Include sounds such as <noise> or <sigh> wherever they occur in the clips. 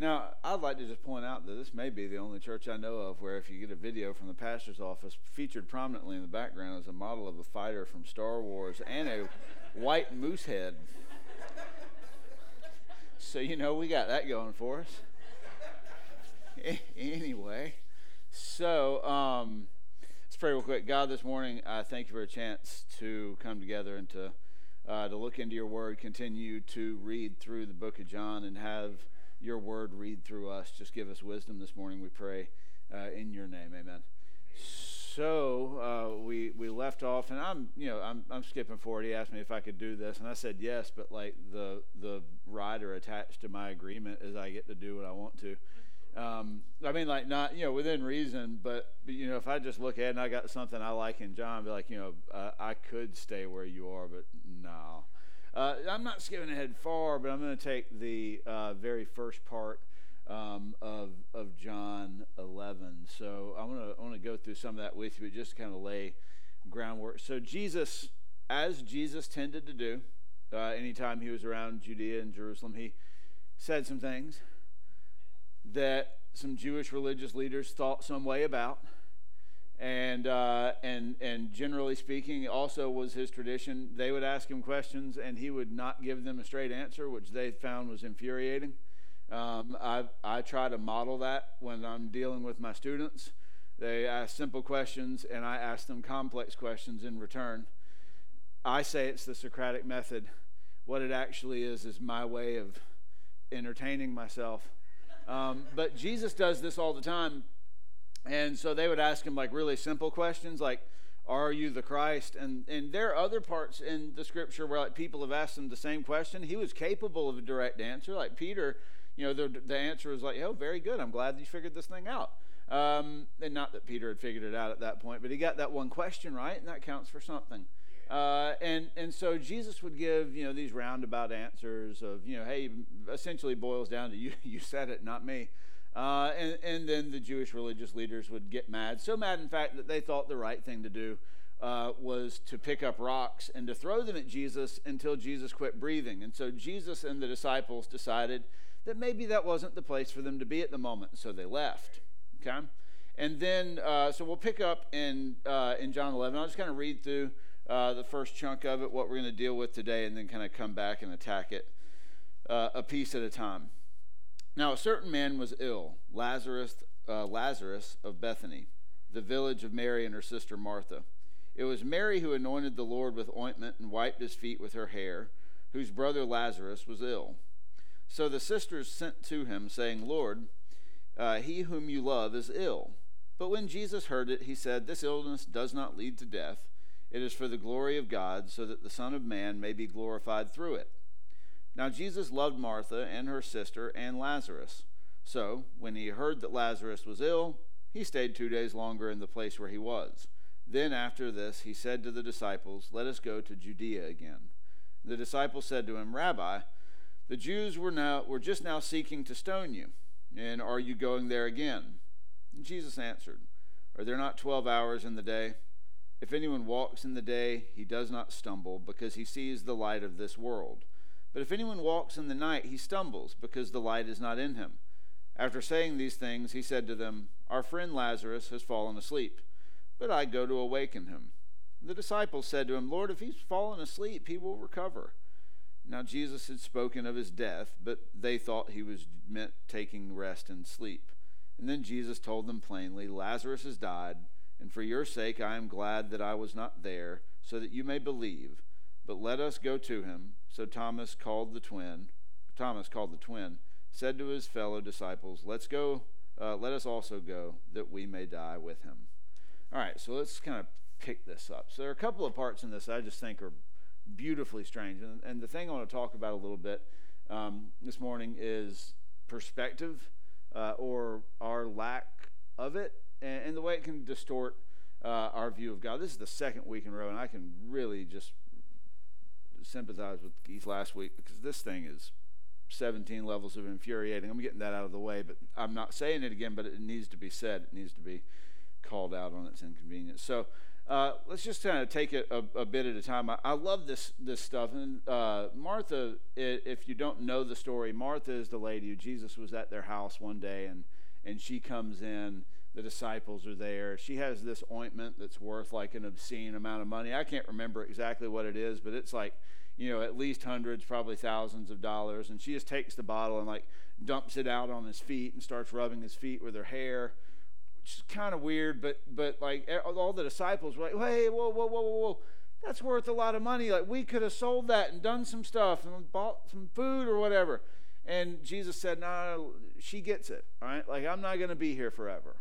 Now, I'd like to just point out that this may be the only church I know of where if you get a video from the pastor's office, featured prominently in the background is a model of a fighter from Star Wars and a <laughs> white moose head. So, you know, we got that going for us. anyway, so um, let's pray real quick. God, this morning, I thank you for a chance to come together and to, uh, to look into your word, continue to read through the book of John, and have your word read through us. Just give us wisdom this morning, we pray, uh, in your name. Amen. So uh, we we left off, and I'm you know I'm I'm skipping forward. He asked me if I could do this, and I said yes, but like the the rider attached to my agreement is I get to do what I want to. Um, I mean, like not you know within reason, but, but you know if I just look at it and I got something I like in John, I'd be like you know uh, I could stay where you are, but no. Uh, I'm not skipping ahead far, but I'm going to take the uh, very first part um, of, of John 11. So I want to want to go through some of that with you, but just kind of lay groundwork. So Jesus, as Jesus tended to do, uh, anytime he was around Judea and Jerusalem, he said some things that some Jewish religious leaders thought some way about and uh, and and generally speaking, also was his tradition. They would ask him questions, and he would not give them a straight answer, which they found was infuriating. Um, I I try to model that when I'm dealing with my students. They ask simple questions, and I ask them complex questions in return. I say it's the Socratic method. What it actually is is my way of entertaining myself. Um, but Jesus does this all the time and so they would ask him like really simple questions like, Are you the Christ? And, and there are other parts in the scripture where like people have asked him the same question. He was capable of a direct answer. Like Peter, you know, the, the answer was like, Oh, very good. I'm glad you figured this thing out. Um, and not that Peter had figured it out at that point, but he got that one question right, and that counts for something. Uh, and and so Jesus would give you know these roundabout answers of you know hey essentially boils down to you <laughs> you said it not me uh, and, and then the Jewish religious leaders would get mad. So mad, in fact, that they thought the right thing to do uh, was to pick up rocks and to throw them at Jesus until Jesus quit breathing. And so Jesus and the disciples decided that maybe that wasn't the place for them to be at the moment. So they left. Okay? And then, uh, so we'll pick up in, uh, in John 11. I'll just kind of read through uh, the first chunk of it, what we're going to deal with today, and then kind of come back and attack it uh, a piece at a time. Now, a certain man was ill, Lazarus, uh, Lazarus of Bethany, the village of Mary and her sister Martha. It was Mary who anointed the Lord with ointment and wiped his feet with her hair, whose brother Lazarus was ill. So the sisters sent to him, saying, Lord, uh, he whom you love is ill. But when Jesus heard it, he said, This illness does not lead to death. It is for the glory of God, so that the Son of Man may be glorified through it. Now Jesus loved Martha and her sister and Lazarus. So, when he heard that Lazarus was ill, he stayed two days longer in the place where he was. Then, after this, he said to the disciples, Let us go to Judea again. The disciples said to him, Rabbi, the Jews were, now, were just now seeking to stone you, and are you going there again? And Jesus answered, Are there not twelve hours in the day? If anyone walks in the day, he does not stumble, because he sees the light of this world. But if anyone walks in the night, he stumbles, because the light is not in him. After saying these things, he said to them, Our friend Lazarus has fallen asleep, but I go to awaken him. The disciples said to him, Lord, if he's fallen asleep, he will recover. Now Jesus had spoken of his death, but they thought he was meant taking rest and sleep. And then Jesus told them plainly, Lazarus has died, and for your sake I am glad that I was not there, so that you may believe. But let us go to him. So Thomas called the twin, Thomas called the twin, said to his fellow disciples, Let's go, uh, let us also go, that we may die with him. All right, so let's kind of pick this up. So there are a couple of parts in this I just think are beautifully strange. And, and the thing I want to talk about a little bit um, this morning is perspective uh, or our lack of it and, and, the way it can distort uh, our view of God. This is the second week in a row, and I can really just sympathize with Keith last week because this thing is 17 levels of infuriating. I'm getting that out of the way, but I'm not saying it again, but it needs to be said. It needs to be called out on its inconvenience. So, uh, let's just kind of take it a, a, bit at a time. I, I, love this this stuff. And uh, Martha, if you don't know the story, Martha is the lady who Jesus was at their house one day, and and she comes in. The disciples are there. She has this ointment that's worth like an obscene amount of money. I can't remember exactly what it is, but it's like you know at least hundreds, probably thousands of dollars. And she just takes the bottle and like dumps it out on his feet and starts rubbing his feet with her hair which is kind of weird, but but like all the disciples were like, hey, whoa, whoa, whoa, whoa, whoa. That's worth a lot of money. Like we could have sold that and done some stuff and bought some food or whatever. And Jesus said, no, nah, she gets it. All right. Like I'm not going to be here forever.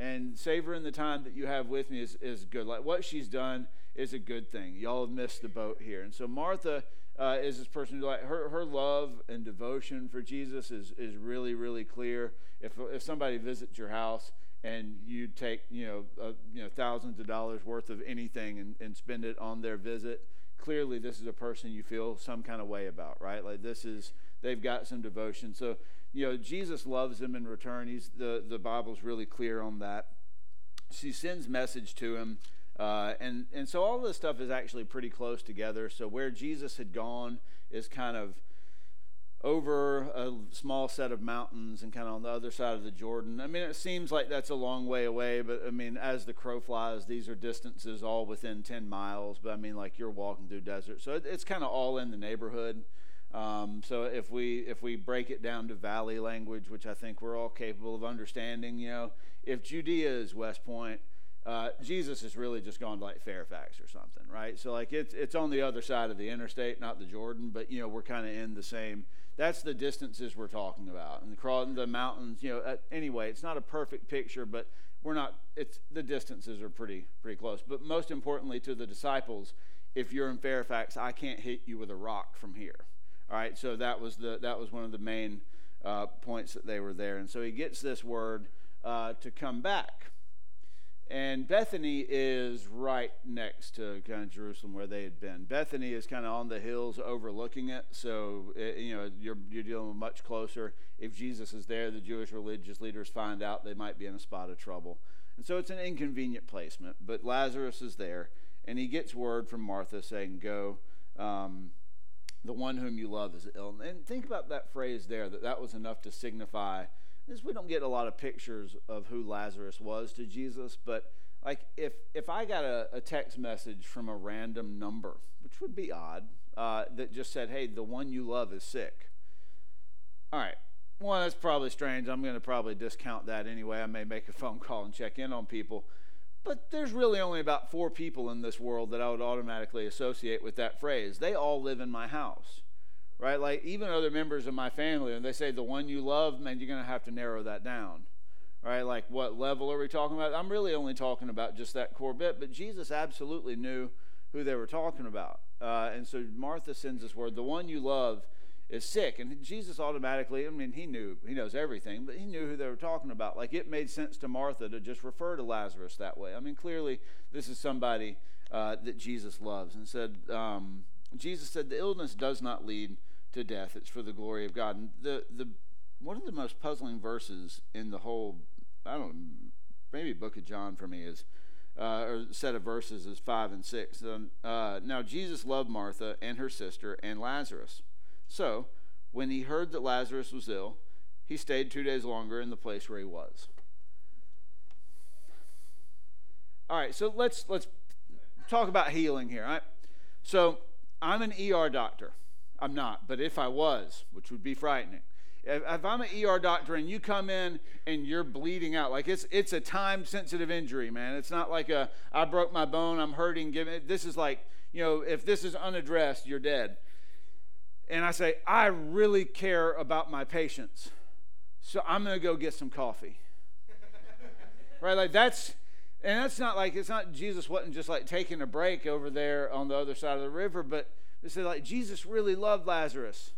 And savoring the time that you have with me is, is good. Like what she's done is a good thing. Y'all have missed the boat here. And so Martha uh, is this person who like her, her love and devotion for Jesus is, is really, really clear. If, if somebody visits your house and you take you know uh, you know thousands of dollars worth of anything and, and spend it on their visit clearly this is a person you feel some kind of way about right like this is they've got some devotion so you know jesus loves him in return he's the the bible's really clear on that she sends message to him uh, and and so all this stuff is actually pretty close together so where jesus had gone is kind of over a small set of mountains and kind of on the other side of the Jordan. I mean, it seems like that's a long way away, but I mean, as the crow flies, these are distances all within 10 miles. But I mean, like you're walking through desert, so it, it's kind of all in the neighborhood. Um, so if we if we break it down to valley language, which I think we're all capable of understanding, you know, if Judea is West Point, uh, Jesus has really just gone to like Fairfax or something, right? So like it's it's on the other side of the interstate, not the Jordan, but you know we're kind of in the same that's the distances we're talking about. And the mountains, you know, uh, anyway, it's not a perfect picture, but we're not, it's, the distances are pretty, pretty close. But most importantly to the disciples, if you're in Fairfax, I can't hit you with a rock from here. All right, so that was, the, that was one of the main uh, points that they were there. And so he gets this word uh, to come back. And Bethany is right next to kind of Jerusalem where they had been. Bethany is kind of on the hills overlooking it, so it, you know you're you're dealing with much closer. If Jesus is there, the Jewish religious leaders find out they might be in a spot of trouble, and so it's an inconvenient placement. But Lazarus is there, and he gets word from Martha saying, "Go." Um, the one whom you love is ill. And think about that phrase there, that that was enough to signify is we don't get a lot of pictures of who Lazarus was to Jesus, but like if if I got a, a text message from a random number, which would be odd, uh, that just said, "Hey, the one you love is sick." All right, well that's probably strange. I'm going to probably discount that anyway. I may make a phone call and check in on people, but there's really only about four people in this world that I would automatically associate with that phrase. They all live in my house right? Like even other members of my family, and they say the one you love, man, you're going to have to narrow that down, right? Like what level are we talking about? I'm really only talking about just that core bit, but Jesus absolutely knew who they were talking about. Uh, and so Martha sends this word, the one you love is sick. And Jesus automatically, I mean, he knew, he knows everything, but he knew who they were talking about. Like it made sense to Martha to just refer to Lazarus that way. I mean, clearly this is somebody uh, that Jesus loves. And said, um, Jesus said, the illness does not lead to death. It's for the glory of God. And the the one of the most puzzling verses in the whole I don't know, maybe book of John for me is uh, or set of verses is five and six. Um, uh, now Jesus loved Martha and her sister and Lazarus. So when he heard that Lazarus was ill, he stayed two days longer in the place where he was. All right, so let's let's talk about healing here. All right? So I'm an ER doctor. I'm not, but if I was, which would be frightening. If, if I'm an ER doctor and you come in and you're bleeding out, like it's it's a time sensitive injury, man. It's not like a I broke my bone, I'm hurting. Give. This is like you know, if this is unaddressed, you're dead. And I say, I really care about my patients, so I'm going to go get some coffee. <laughs> right? Like that's and that's not like it's not Jesus wasn't just like taking a break over there on the other side of the river, but said, like, Jesus really loved Lazarus.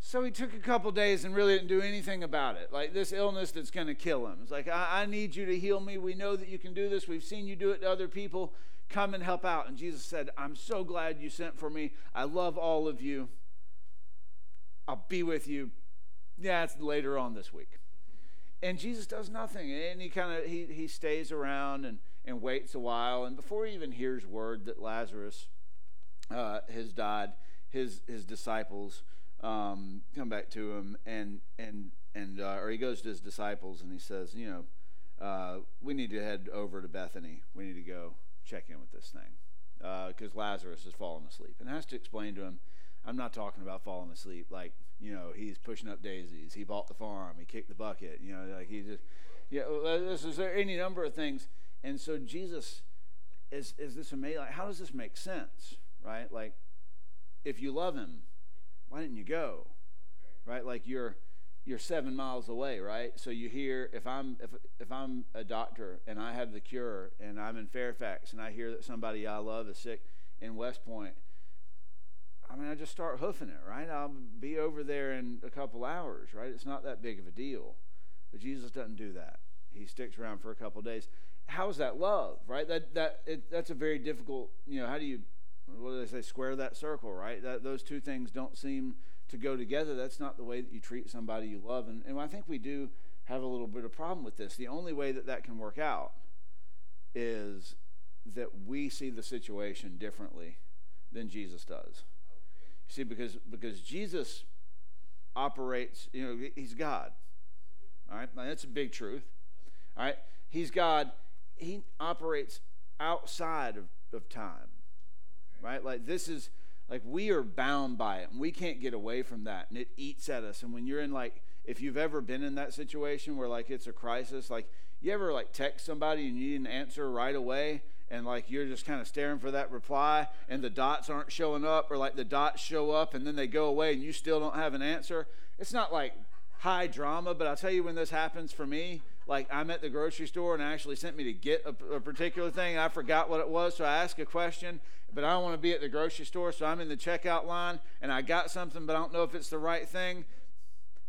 So he took a couple days and really didn't do anything about it. Like this illness that's going to kill him. It's like, I, I need you to heal me. We know that you can do this. We've seen you do it to other people. Come and help out. And Jesus said, I'm so glad you sent for me. I love all of you. I'll be with you. Yeah, it's later on this week. And Jesus does nothing. And he kind of he he stays around and and waits a while. And before he even hears word that Lazarus uh, has died, his his disciples um, come back to him and and and uh, or he goes to his disciples and he says, you know, uh, we need to head over to Bethany. We need to go check in with this thing because uh, Lazarus has fallen asleep and has to explain to him. I'm not talking about falling asleep like you know he's pushing up daisies. He bought the farm. He kicked the bucket. You know, like he just yeah. This is there any number of things. And so Jesus is is this amazing? Like, how does this make sense? Right? Like, if you love him, why didn't you go? Right? Like you're you're seven miles away, right? So you hear if I'm if if I'm a doctor and I have the cure and I'm in Fairfax and I hear that somebody I love is sick in West Point, I mean I just start hoofing it, right? I'll be over there in a couple hours, right? It's not that big of a deal. But Jesus doesn't do that. He sticks around for a couple days. How's that love, right? That that it, that's a very difficult, you know, how do you what do they say square that circle, right? That those two things don't seem to go together. That's not the way that you treat somebody you love. And, and I think we do have a little bit of problem with this. The only way that that can work out is that we see the situation differently than Jesus does. You see, because because Jesus operates, you know, he's God. All right, now, that's a big truth. All right, he's God. He operates outside of, of time. Right, like this is like we are bound by it and we can't get away from that and it eats at us. And when you're in like if you've ever been in that situation where like it's a crisis like you ever like text somebody and you need an answer right away and like you're just kind of staring for that reply and the dots aren't showing up or like the dots show up and then they go away and you still don't have an answer? It's not like high drama but i'll tell you when this happens for me like I'm at the grocery store and actually sent me to get a, a particular thing. I forgot what it was, so I ask a question, but I don't want to be at the grocery store, so I'm in the checkout line and I got something, but I don't know if it's the right thing.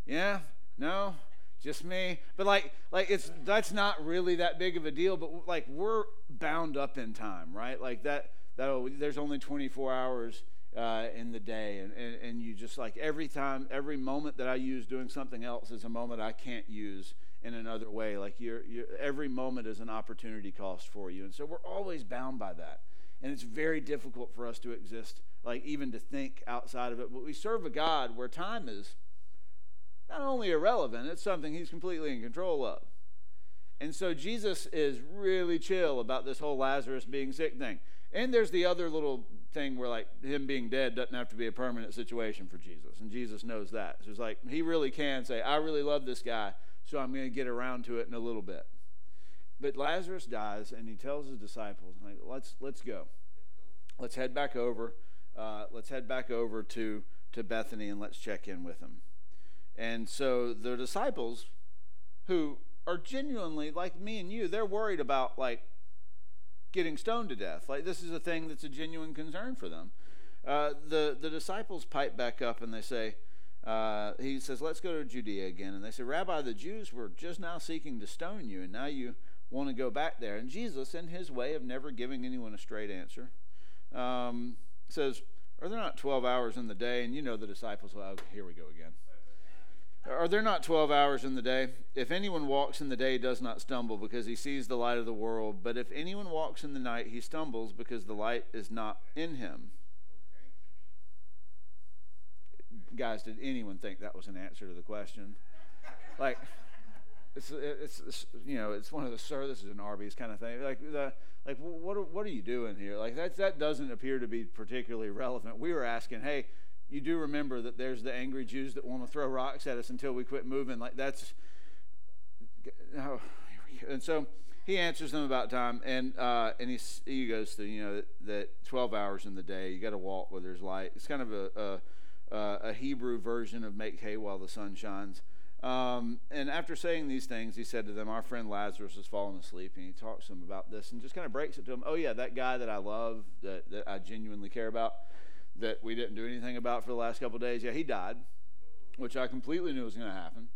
Yeah? No? Just me? But like like it's that's not really that big of a deal, but like we're bound up in time, right? Like that that there's only 24 hours uh, in the day and, and, and you just like every time every moment that i use doing something else is a moment i can't use in another way. Like you're, every moment is an opportunity cost for you. And so we're always bound by that. And it's very difficult for us to exist, like even to think outside of it. But we serve a God where time is not only irrelevant, it's something he's completely in control of. And so Jesus is really chill about this whole Lazarus being sick thing. And there's the other little thing where like him being dead doesn't have to be a permanent situation for Jesus. And Jesus knows that. So it's like he really can say, I really love this guy so I'm going to get around to it in a little bit. But Lazarus dies, and he tells his disciples, "Let's let's go. Let's head back over. Uh, let's head back over to to Bethany, and let's check in with him." And so the disciples, who are genuinely like me and you, they're worried about like getting stoned to death. Like this is a thing that's a genuine concern for them. Uh, the the disciples pipe back up and they say, uh, he says, Let's go to Judea again. And they say, Rabbi, the Jews were just now seeking to stone you, and now you want to go back there. And Jesus, in his way of never giving anyone a straight answer, um, says, Are there not 12 hours in the day? And you know the disciples, well, here we go again. Are there not 12 hours in the day? If anyone walks in the day, does not stumble because he sees the light of the world. But if anyone walks in the night, he stumbles because the light is not in him. Guys, did anyone think that was an answer to the question? Like, it's, it's, it's, you know it's one of the sir this is an Arby's kind of thing. Like the like what are, what are you doing here? Like that that doesn't appear to be particularly relevant. We were asking hey you do remember that there's the angry Jews that want to throw rocks at us until we quit moving? Like that's oh, and so he answers them about time and uh, and he he goes to you know that, that 12 hours in the day you got to walk where there's light. It's kind of a, a uh, a Hebrew version of make hay while the sun shines. Um, and after saying these things, he said to them, Our friend Lazarus has fallen asleep. And he talks to them about this and just kind of breaks it to them. Oh, yeah, that guy that I love, that, that I genuinely care about, that we didn't do anything about for the last couple days, yeah, he died, which I completely knew was going to happen.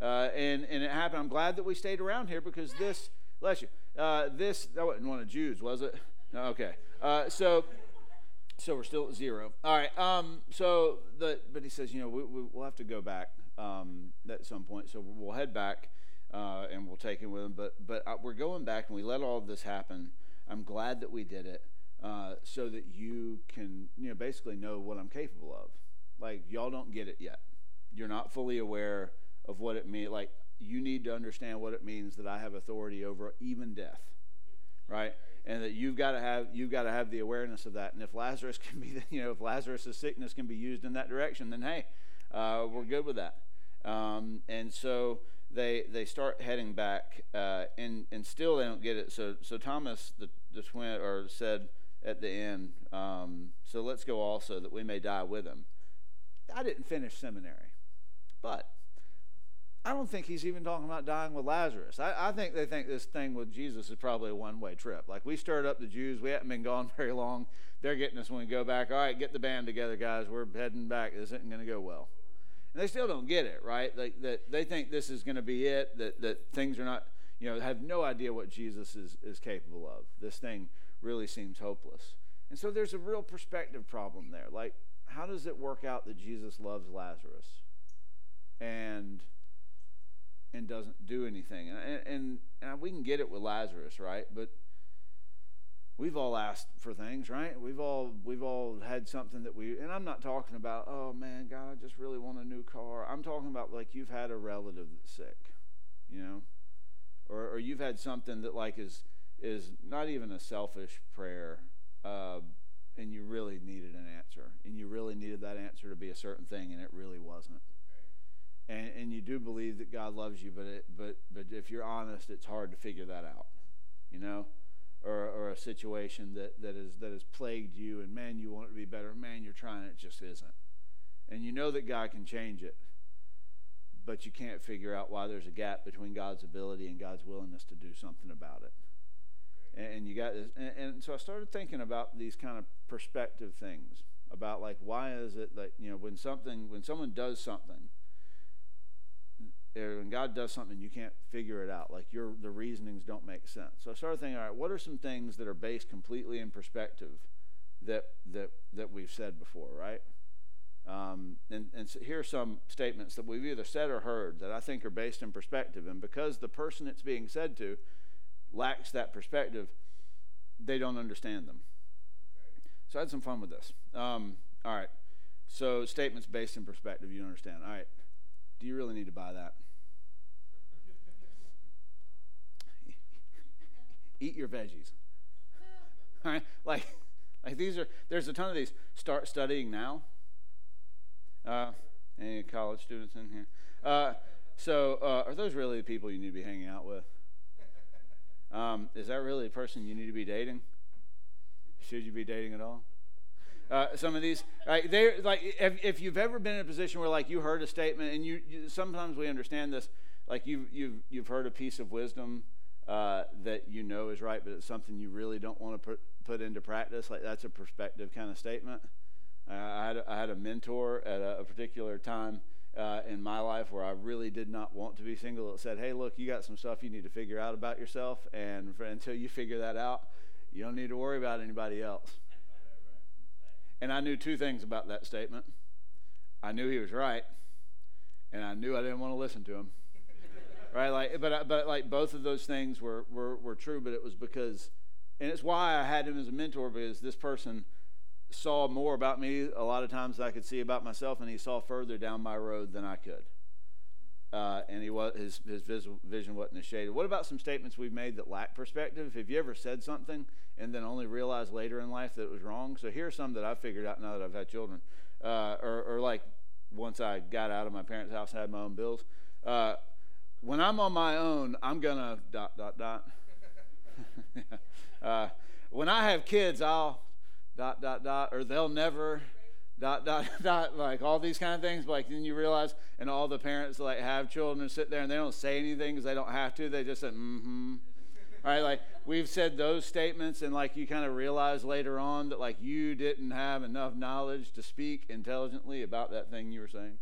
Uh, and, and it happened. I'm glad that we stayed around here because this, bless you, uh, this, that wasn't one of Jews, was it? No, okay. Uh, so so we're still at zero. All right. Um, so the but he says, you know, we, we will have to go back um, at some point. So we'll head back. uh, and we'll take him with him. But but uh, we're going back, and we let all of this happen. I'm glad that we did it, uh, so that you can you know basically know what I'm capable of. Like y'all don't get it yet. You're not fully aware of what it means. Like you need to understand what it means that I have authority over even death, right? And that you've got to have you've got to have the awareness of that. And if Lazarus <laughs> can be, you know, if Lazarus' sickness can be used in that direction, then hey, uh, we're good with that. Um, and so they they start heading back, uh, and and still they don't get it. So so Thomas the the twin or said at the end, um, so let's go also that we may die with him. I didn't finish seminary, but I don't think he's even talking about dying with Lazarus. I, I think they think this thing with Jesus is probably a one way trip. Like we stirred up the Jews, we haven't been gone <laughs> very long. They're getting us when we go back. All right, get the band together, guys. We're heading back. This isn't going to go well. And they still don't get it, right? Like that they think this is going to be it. That that things are not, you know, have no idea what Jesus is is capable of. This thing really seems hopeless. And so there's a real perspective problem there. Like, how does it work out that Jesus loves Lazarus? And and doesn't do anything. And, and, and we can get it with Lazarus, right? But we've all asked for things, right? We've all we've all had something that we and I'm not talking about, oh man, God, I just really want a new car. I'm talking about like you've had a relative that's sick, you know? Or or you've had something that like is is not even a selfish prayer, uh, and you really needed an answer. And you really needed that answer to be a certain thing and it really wasn't and, and you do believe that God loves you, but it, but but if you're honest, it's hard to figure that out, you know, or or a situation that that is that has plagued you, and man, you want it to be better, man, you're trying, it just isn't, and you know that God can change it, but you can't figure out why there's a gap between God's ability and God's willingness to do something about it. And, and you got this, and, and so I started thinking about these kind of perspective things about like why is it that you know when something when someone does something when God does something, you can't figure it out. Like your the reasonings don't make sense. So I started thinking, all right, what are some things that are based completely in perspective that that that we've said before, right? Um, and and so here are some statements that we've either said or heard that I think are based in perspective, and because the person it's being said to lacks that perspective, they don't understand them. Okay. So I had some fun with this. Um, all right. So statements based in perspective, you understand. All right. Do you really need to buy that? <laughs> eat your veggies. <laughs> right? Like, like these are, there's a ton of these. Start studying now. Uh, any college students in here? Uh, so, uh, are those really the people you need to be hanging out with? Um, is that really the person you need to be dating? Should you be dating at all? Uh, some of these, right? They like if, if you've ever been in a position where like you heard a statement and you, you sometimes we understand this, like you you've you've heard a piece of wisdom uh, that you know is right, but it's something you really don't want to put, put into practice. Like that's a perspective kind of statement. Uh, I, had, I had a mentor at a, a particular time uh, in my life where I really did not want to be single that said, hey, look, you got some stuff you need to figure out about yourself, and for, until you figure that out, you don't need to worry about anybody else. And I knew two things about that statement. I knew he was right, and I knew I didn't want to listen to him <laughs> right? Like, but but like both of those things were were were true, but it was because, and it's why I had him as a mentor because this person saw more about me a lot of times than I could see about myself, and he saw further down my road than I could. Uh, and he was his his vision wasn't as shaded. What about some statements we've made that lack perspective? Have you ever said something and then only realized later in life that it was wrong? So here are some that I've figured out now that I've had children, uh, or, or like once I got out of my parents' house and had my own bills. Uh, when I'm on my own, I'm gonna dot dot dot. <laughs> uh, when I have kids, I'll dot dot dot, or they'll never dot dot dot, <laughs> like all these kind of things. Like then you realize, and all the parents like have children sit there and they don't say anything because they don't have to. They just say mm-hmm. Right, like we've said those statements, and like you kind of realize later on that like you didn't have enough knowledge to speak intelligently about that thing you were saying.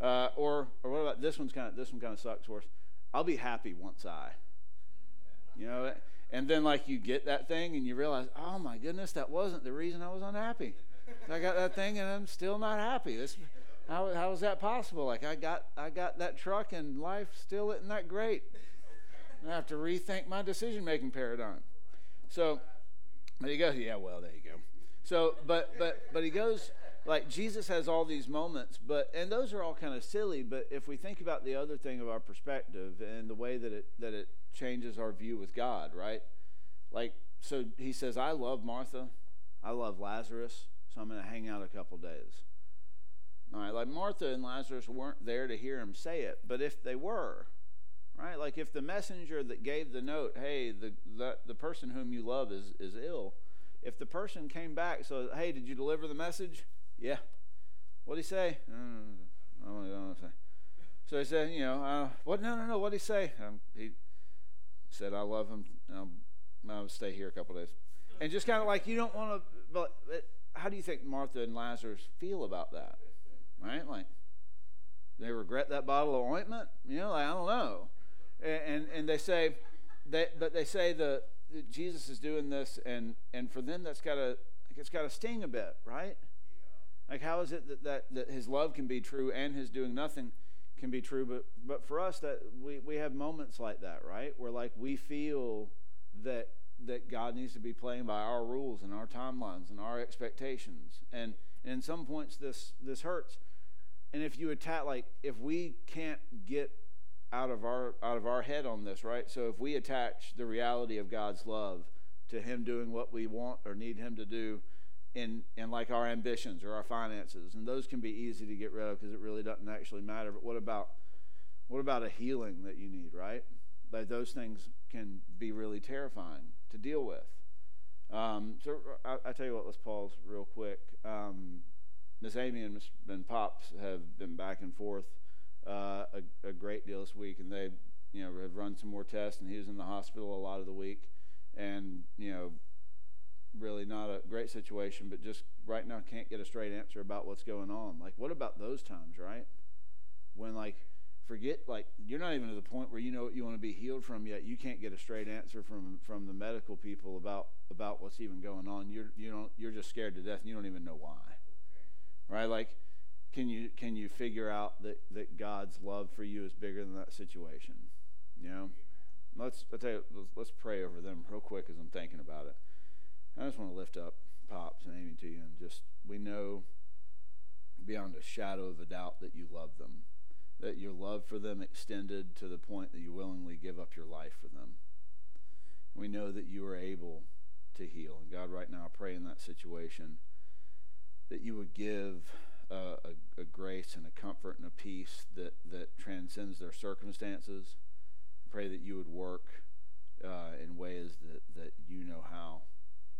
Uh, or, or what about this one's kind of this one kind of sucks us. I'll be happy once I, you know, and then like you get that thing and you realize, oh my goodness, that wasn't the reason I was unhappy. I got that thing and I'm still not happy. This, how, how is that possible? Like I got I got that truck and life still isn't that great. I have to rethink my decision making paradigm. So but he goes, yeah, well, there you go. So but but but he goes like Jesus has all these moments, but and those are all kind of silly, but if we think about the other thing of our perspective and the way that it that it changes our view with God, right? Like so he says, I love Martha, I love Lazarus, so I'm going to hang out a couple days. All right, like Martha and Lazarus weren't there to hear him say it, but if they were, right? Like if the messenger that gave the note, hey, the the, the person whom you love is is ill, if the person came back, so hey, did you deliver the message? Yeah. What'd he say? I don't know. say. So he said, you know, uh, what? No, no, no. What'd he say? Um, he said, I love him. Um, I'll stay here a couple days. And just kind of like you don't want to. But how do you think Martha and Lazarus feel about that? Right? Like they regret that bottle of ointment. You know, like, I don't know. And and, and they say, they, but they say the, Jesus is doing this, and and for them that's got to it's got to sting a bit, right? Like how is it that, that that His love can be true and His doing nothing can be true, but but for us that we we have moments like that, right? Where like we feel that that God needs to be playing by our rules and our timelines and our expectations. And, and in some points this this hurts. And if you attack like if we can't get out of our out of our head on this, right? So if we attach the reality of God's love to him doing what we want or need him to do in in like our ambitions or our finances, and those can be easy to get rid of because it really doesn't actually matter. But what about what about a healing that you need, right? Like those things can be really terrifying to deal with. Um, so I, I, tell you what, let's pause real quick. Um, Miss Amy and Miss and Pops have been back and forth uh, a, a, great deal this week, and they, you know, have run some more tests, and he was in the hospital a lot of the week, and you know, really not a great situation, but just right now can't get a straight answer about what's going on. Like, what about those times, right? When like forget like you're not even to the point where you know what you want to be healed from yet. You can't get a straight answer from from the medical people about about what's even going on. You're you don't you're just scared to death. And you don't even know why. Right? Like can you can you figure out that that god's love for you is bigger than that situation? You know? Let's i tell you let's, let's pray over them real quick as i'm thinking about it. I just want to lift up pops and amy to you and just we know beyond a shadow of a doubt that you love them that your love for them extended to the point that you willingly give up your life for them. And we know that you are able to heal. And God, right now, I pray in that situation that you would give uh, a, a, grace and a comfort and a peace that, that transcends their circumstances. I pray that you would work uh, in ways that, that you know how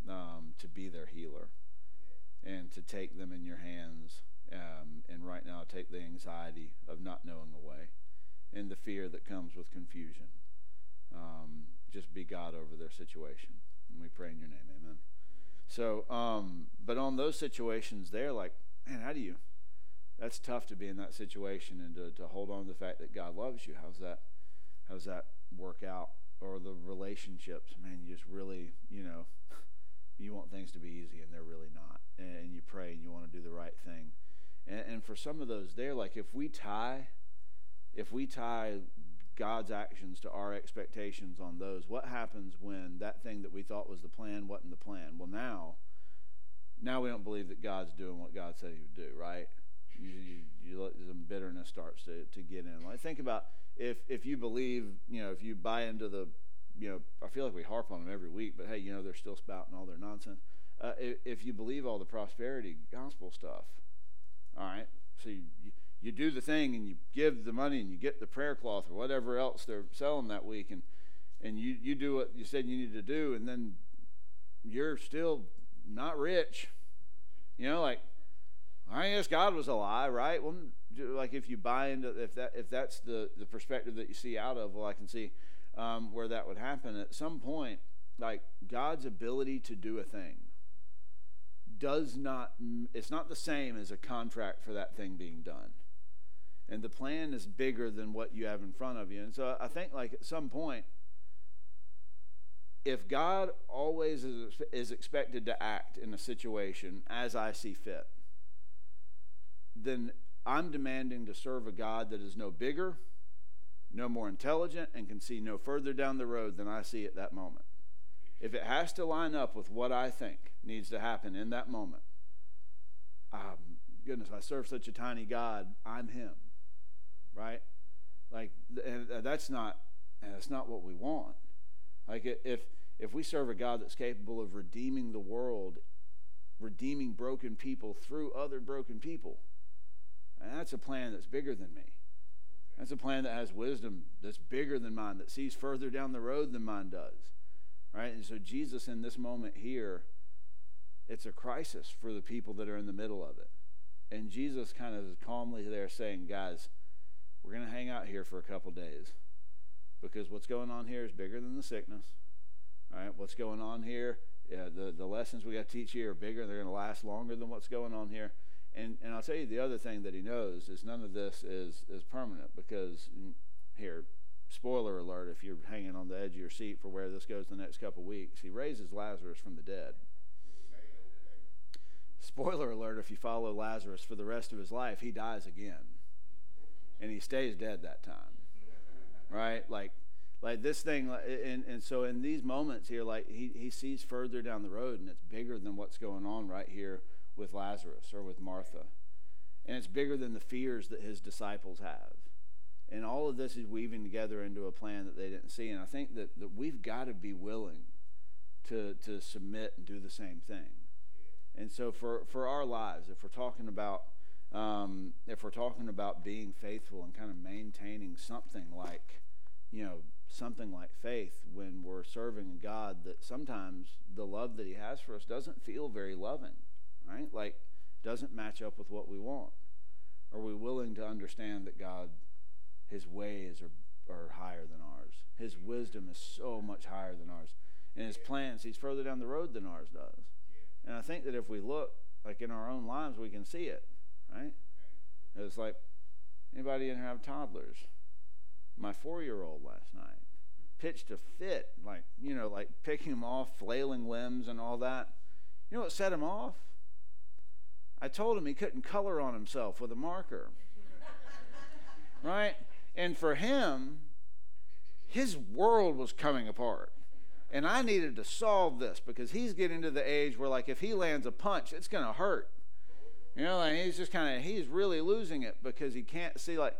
um, to be their healer and to take them in your hands um, and right now, take the anxiety of not knowing away and the fear that comes with confusion. Um, just be God over their situation. And we pray in your name. Amen. So, um, but on those situations, they're like, man, how do you? That's tough to be in that situation and to, to hold on to the fact that God loves you. How's that? How does that work out? Or the relationships, man, you just really, you know, <laughs> you want things to be easy and they're really not. And you pray and you want to do the right thing and, and for some of those there, like if we tie, if we tie God's actions to our expectations on those, what happens when that thing that we thought was the plan wasn't the plan? Well, now, now we don't believe that God's doing what God said He would do, right? You, you, you let some bitterness starts to, to get in. Like think about if if you believe, you know, if you buy into the, you know, I feel like we harp on them every week, but hey, you know, they're still spouting all their nonsense. Uh, if, if you believe all the prosperity gospel stuff, all right? So you, you, do the thing and you give the money and you get the prayer cloth or whatever else they're selling that week and, and you, you do what you said you need to do and then you're still not rich. You know, like, I guess God was a lie, right? Well, like if you buy into if that if that's the the perspective that you see out of, well, I can see um, where that would happen at some point. Like God's ability to do a thing does not it's not the same as a contract for that thing being done and the plan is bigger than what you have in front of you and so i think like at some point if god always is, is expected to act in a situation as i see fit then I'm demanding to serve a God that is no bigger, no more intelligent, and can see no further down the road than I see at that moment. If it has to line up with what I think needs to happen in that moment, um, goodness, I serve such a tiny God, I'm Him, right? Like, and that's not, and that's not what we want. Like, if if we serve a God that's capable of redeeming the world, redeeming broken people through other broken people, and that's a plan that's bigger than me. That's a plan that has wisdom that's bigger than mine, that sees further down the road than mine does. Right? And so, Jesus, in this moment here, it's a crisis for the people that are in the middle of it. And Jesus kind of is calmly there saying, Guys, we're going to hang out here for a couple days because what's going on here is bigger than the sickness. All right, what's going on here? Yeah, the, the lessons we got to teach you are bigger. And they're going to last longer than what's going on here. And, and I'll tell you the other thing that he knows is none of this is, is permanent because, here, spoiler alert if you're hanging on the edge of your seat for where this goes the next couple weeks, he raises Lazarus from the dead. Spoiler alert if you follow Lazarus for the rest of his life, he dies again. And he stays dead that time. Right? Like, like this thing and, and so in these moments here like he, he sees further down the road and it's bigger than what's going on right here with lazarus or with martha and it's bigger than the fears that his disciples have and all of this is weaving together into a plan that they didn't see and i think that, that we've got to be willing to, to submit and do the same thing and so for, for our lives if we're talking about um, if we're talking about being faithful and kind of maintaining something like you know something like faith when we're serving a God that sometimes the love that He has for us doesn't feel very loving, right? Like, doesn't match up with what we want. Are we willing to understand that God, His ways are, are higher than ours? His wisdom is so much higher than ours. And His plans, He's further down the road than ours does. And I think that if we look, like in our own lives, we can see it, right? It's like, anybody in here have toddlers? My four year old last night pitched a fit, like, you know, like picking him off, flailing limbs and all that. You know what set him off? I told him he couldn't color on himself with a marker. <laughs> right? And for him, his world was coming apart. And I needed to solve this because he's getting to the age where, like, if he lands a punch, it's going to hurt. You know, and he's just kind of, he's really losing it because he can't see, like,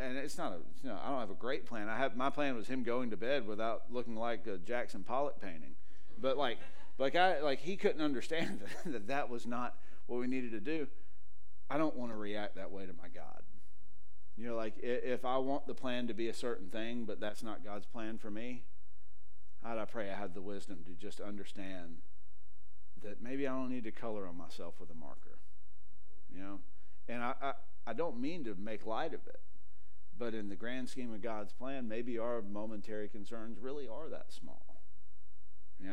and it's not a, you know, I don't have a great plan. I have my plan was him going to bed without looking like a Jackson Pollock painting, but like, like I like he couldn't understand <laughs> that that was not what we needed to do. I don't want to react that way to my God. You know, like if I want the plan to be a certain thing, but that's not God's plan for me, how'd I pray I had the wisdom to just understand that maybe I don't need to color on myself with a marker. You know, and I, I, I don't mean to make light of it. But in the grand scheme of God's plan, maybe our momentary concerns really are that small. You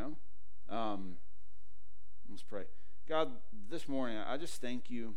know? Um, let's pray. God, this morning, I just thank you